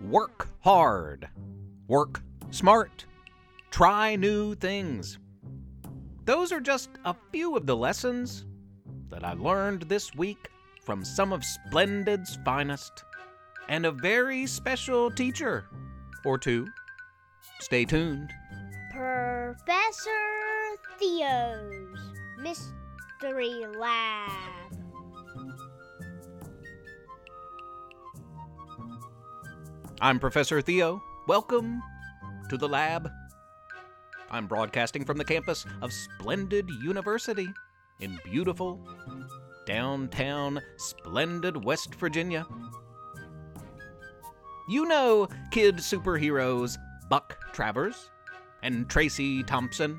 work hard, work smart, try new things. Those are just a few of the lessons that I learned this week from some of Splendid's finest and a very special teacher or two. Stay tuned. Professor Theo's Mystery Lab. I'm Professor Theo. Welcome to the lab. I'm broadcasting from the campus of Splendid University in beautiful downtown Splendid West Virginia. You know kid superheroes Buck Travers and Tracy Thompson.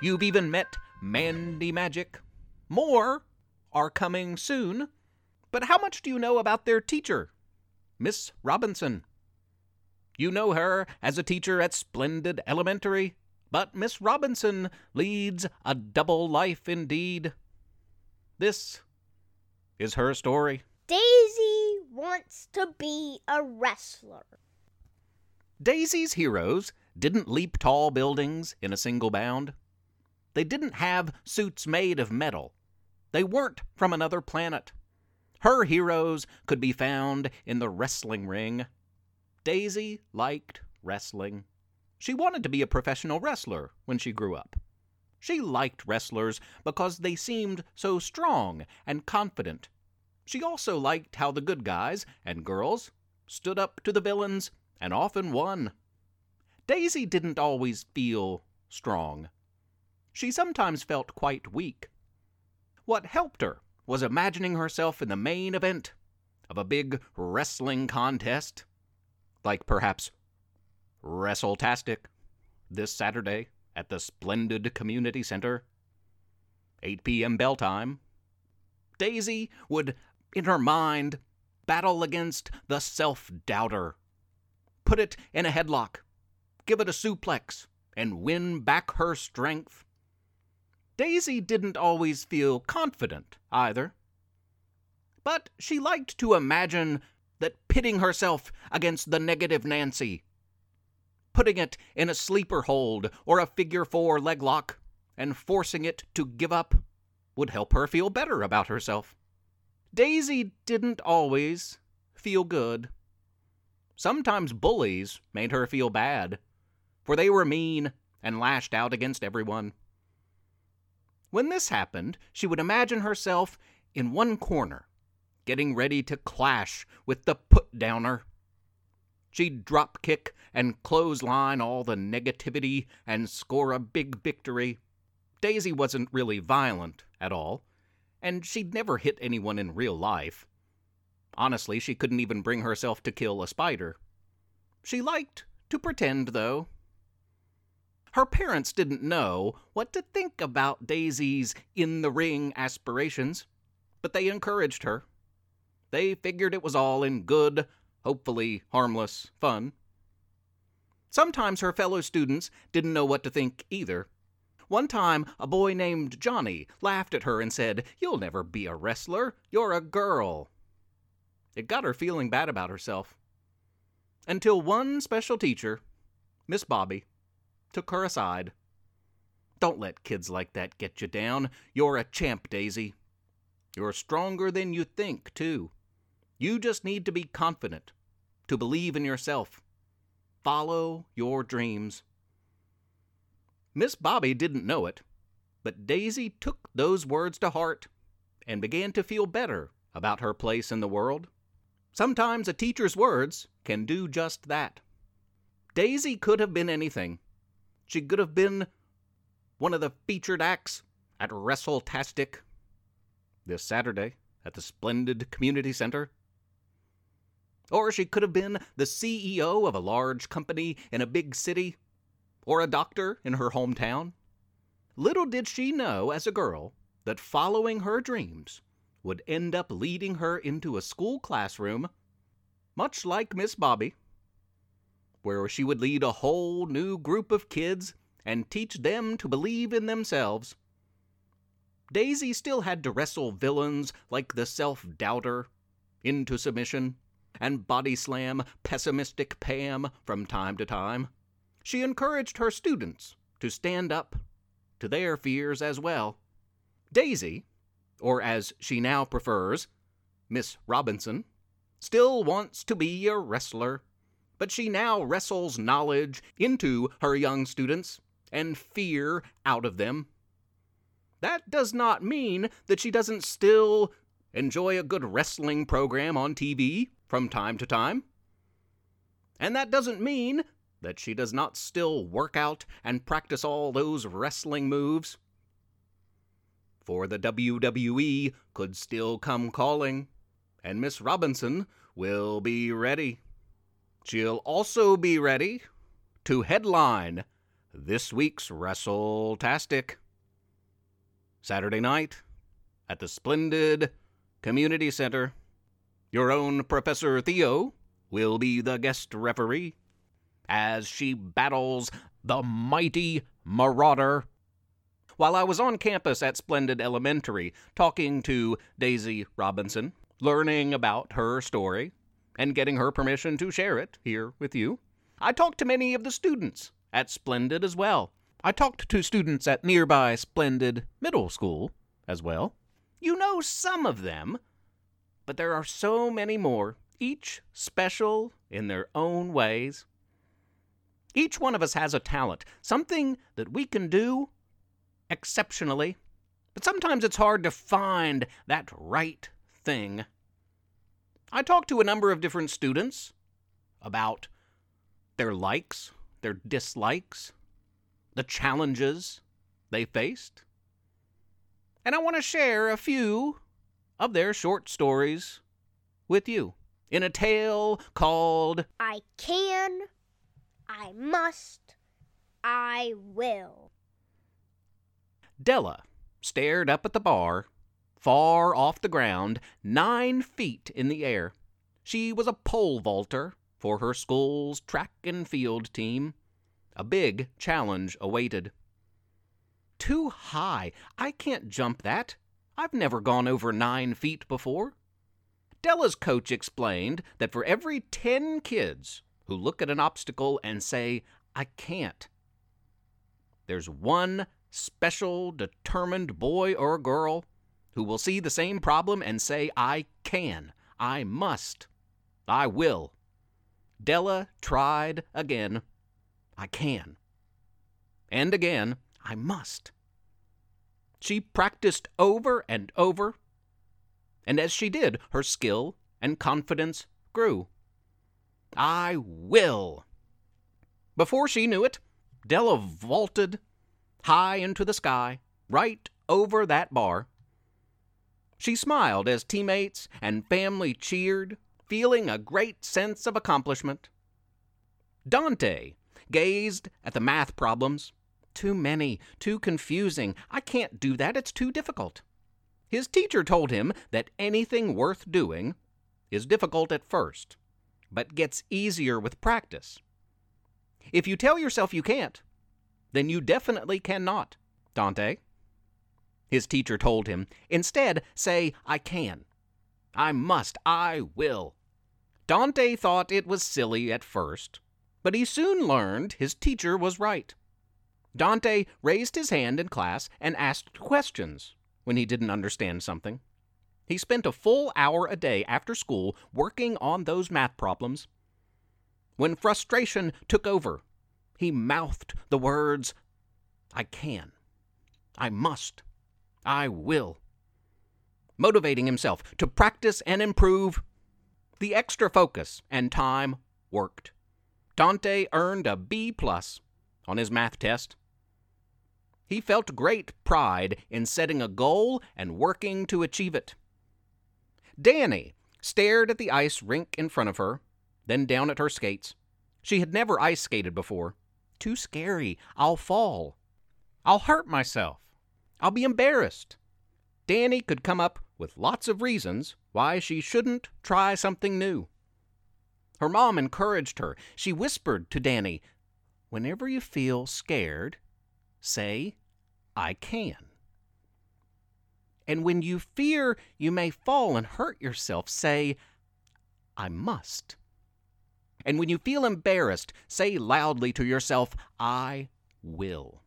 You've even met Mandy Magic. More are coming soon. But how much do you know about their teacher, Miss Robinson? You know her as a teacher at Splendid Elementary, but Miss Robinson leads a double life indeed. This is her story. Daisy wants to be a wrestler. Daisy's heroes didn't leap tall buildings in a single bound. They didn't have suits made of metal. They weren't from another planet. Her heroes could be found in the wrestling ring. Daisy liked wrestling. She wanted to be a professional wrestler when she grew up. She liked wrestlers because they seemed so strong and confident. She also liked how the good guys and girls stood up to the villains and often won. Daisy didn't always feel strong. She sometimes felt quite weak. What helped her was imagining herself in the main event of a big wrestling contest like perhaps WrestleTastic this Saturday at the Splendid Community Center. 8 p.m. bell time. Daisy would, in her mind, battle against the self doubter. Put it in a headlock, give it a suplex, and win back her strength. Daisy didn't always feel confident either. But she liked to imagine that pitting herself against the negative Nancy, putting it in a sleeper hold or a figure four leg lock, and forcing it to give up would help her feel better about herself. Daisy didn't always feel good. Sometimes bullies made her feel bad, for they were mean and lashed out against everyone. When this happened, she would imagine herself in one corner, getting ready to clash with the put downer. She'd drop kick and clothesline all the negativity and score a big victory. Daisy wasn't really violent at all, and she'd never hit anyone in real life. Honestly, she couldn't even bring herself to kill a spider. She liked to pretend, though. Her parents didn't know what to think about Daisy's in the ring aspirations, but they encouraged her. They figured it was all in good, hopefully harmless fun. Sometimes her fellow students didn't know what to think either. One time, a boy named Johnny laughed at her and said, You'll never be a wrestler. You're a girl. It got her feeling bad about herself. Until one special teacher, Miss Bobby, took her aside. Don't let kids like that get you down. You're a champ, Daisy. You're stronger than you think, too. You just need to be confident, to believe in yourself. Follow your dreams. Miss Bobby didn't know it, but Daisy took those words to heart and began to feel better about her place in the world. Sometimes a teacher's words can do just that. Daisy could have been anything. She could have been one of the featured acts at WrestleTastic this Saturday at the Splendid Community Center. Or she could have been the CEO of a large company in a big city, or a doctor in her hometown. Little did she know as a girl that following her dreams would end up leading her into a school classroom, much like Miss Bobby, where she would lead a whole new group of kids and teach them to believe in themselves. Daisy still had to wrestle villains like the self doubter into submission and body slam pessimistic Pam from time to time. She encouraged her students to stand up to their fears as well. Daisy, or as she now prefers, Miss Robinson, still wants to be a wrestler, but she now wrestles knowledge into her young students and fear out of them. That does not mean that she doesn't still enjoy a good wrestling program on TV from time to time. And that doesn't mean that she does not still work out and practice all those wrestling moves. For the WWE could still come calling, and Miss Robinson will be ready. She'll also be ready to headline this week's WrestleTastic. Saturday night at the splendid Community Center. Your own Professor Theo will be the guest referee as she battles the mighty Marauder. While I was on campus at Splendid Elementary talking to Daisy Robinson, learning about her story, and getting her permission to share it here with you, I talked to many of the students at Splendid as well. I talked to students at nearby Splendid Middle School as well. You know some of them, but there are so many more, each special in their own ways. Each one of us has a talent, something that we can do exceptionally, but sometimes it's hard to find that right thing. I talked to a number of different students about their likes, their dislikes, the challenges they faced and I want to share a few of their short stories with you in a tale called I Can, I Must, I Will. Della stared up at the bar, far off the ground, nine feet in the air. She was a pole vaulter for her school's track and field team. A big challenge awaited. Too high. I can't jump that. I've never gone over nine feet before. Della's coach explained that for every ten kids who look at an obstacle and say, I can't, there's one special, determined boy or girl who will see the same problem and say, I can, I must, I will. Della tried again. I can. And again, I must. She practiced over and over, and as she did, her skill and confidence grew. I will. Before she knew it, Della vaulted high into the sky, right over that bar. She smiled as teammates and family cheered, feeling a great sense of accomplishment. Dante gazed at the math problems too many, too confusing. I can't do that, it's too difficult. His teacher told him that anything worth doing is difficult at first, but gets easier with practice. If you tell yourself you can't, then you definitely cannot, Dante. His teacher told him, instead, say, I can. I must. I will. Dante thought it was silly at first, but he soon learned his teacher was right. Dante raised his hand in class and asked questions when he didn't understand something. He spent a full hour a day after school working on those math problems. When frustration took over, he mouthed the words, I can, I must, I will, motivating himself to practice and improve. The extra focus and time worked. Dante earned a B plus on his math test. He felt great pride in setting a goal and working to achieve it. Danny stared at the ice rink in front of her, then down at her skates. She had never ice skated before. Too scary. I'll fall. I'll hurt myself. I'll be embarrassed. Danny could come up with lots of reasons why she shouldn't try something new. Her mom encouraged her. She whispered to Danny, Whenever you feel scared, say, I can. And when you fear you may fall and hurt yourself, say, I must. And when you feel embarrassed, say loudly to yourself, I will.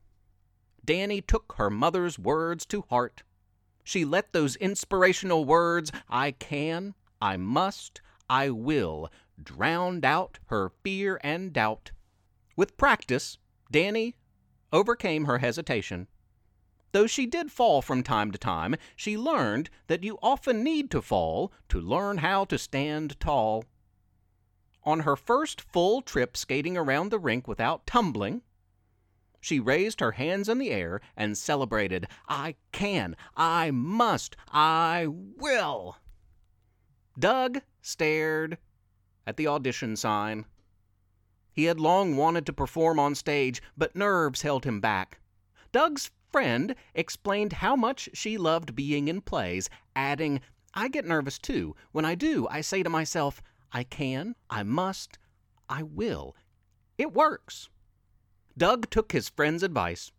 Danny took her mother's words to heart. She let those inspirational words, I can, I must, I will, drowned out her fear and doubt. With practice, Danny overcame her hesitation. Though she did fall from time to time, she learned that you often need to fall to learn how to stand tall. On her first full trip skating around the rink without tumbling, she raised her hands in the air and celebrated, I can, I must, I will. Doug stared at the audition sign. He had long wanted to perform on stage, but nerves held him back. Doug's friend explained how much she loved being in plays, adding, I get nervous too. When I do, I say to myself, I can, I must, I will. It works. Doug took his friend's advice.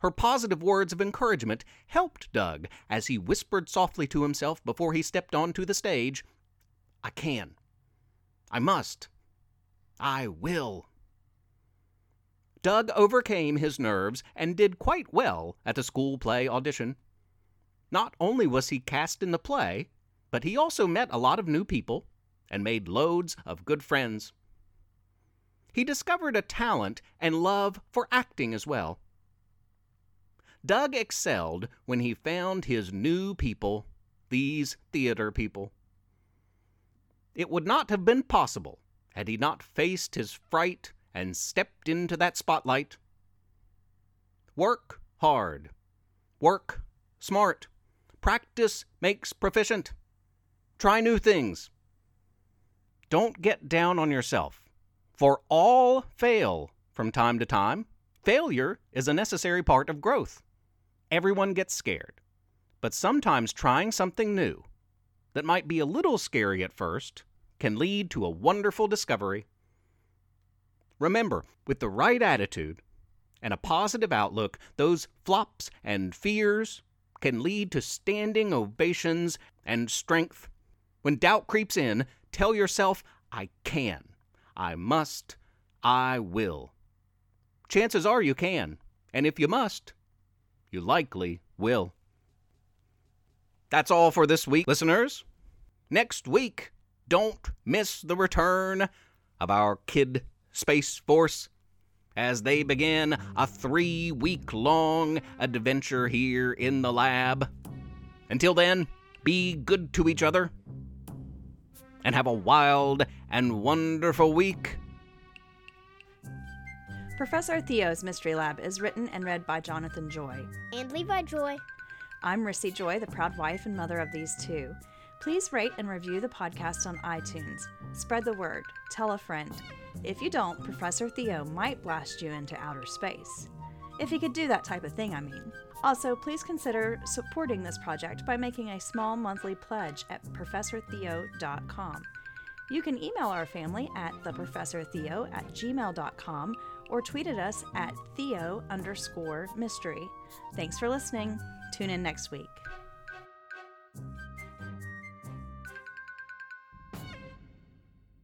Her positive words of encouragement helped Doug as he whispered softly to himself before he stepped onto the stage I can. I must. I will. Doug overcame his nerves and did quite well at the school play audition. Not only was he cast in the play, but he also met a lot of new people and made loads of good friends. He discovered a talent and love for acting as well. Doug excelled when he found his new people, these theater people. It would not have been possible had he not faced his fright and stepped into that spotlight. Work hard. Work smart. Practice makes proficient. Try new things. Don't get down on yourself, for all fail from time to time. Failure is a necessary part of growth. Everyone gets scared, but sometimes trying something new that might be a little scary at first can lead to a wonderful discovery. Remember, with the right attitude and a positive outlook, those flops and fears can lead to standing ovations and strength. When doubt creeps in, tell yourself, I can, I must, I will. Chances are you can, and if you must, you likely will. That's all for this week, listeners. Next week, don't miss the return of our Kid Space Force as they begin a three week long adventure here in the lab. Until then, be good to each other and have a wild and wonderful week. Professor Theo's Mystery Lab is written and read by Jonathan Joy. And Levi Joy. I'm Rissy Joy, the proud wife and mother of these two. Please rate and review the podcast on iTunes. Spread the word. Tell a friend. If you don't, Professor Theo might blast you into outer space. If he could do that type of thing, I mean. Also, please consider supporting this project by making a small monthly pledge at ProfessorTheo.com. You can email our family at theprofessortheo at gmail.com or tweet at us at theo underscore mystery. Thanks for listening. Tune in next week.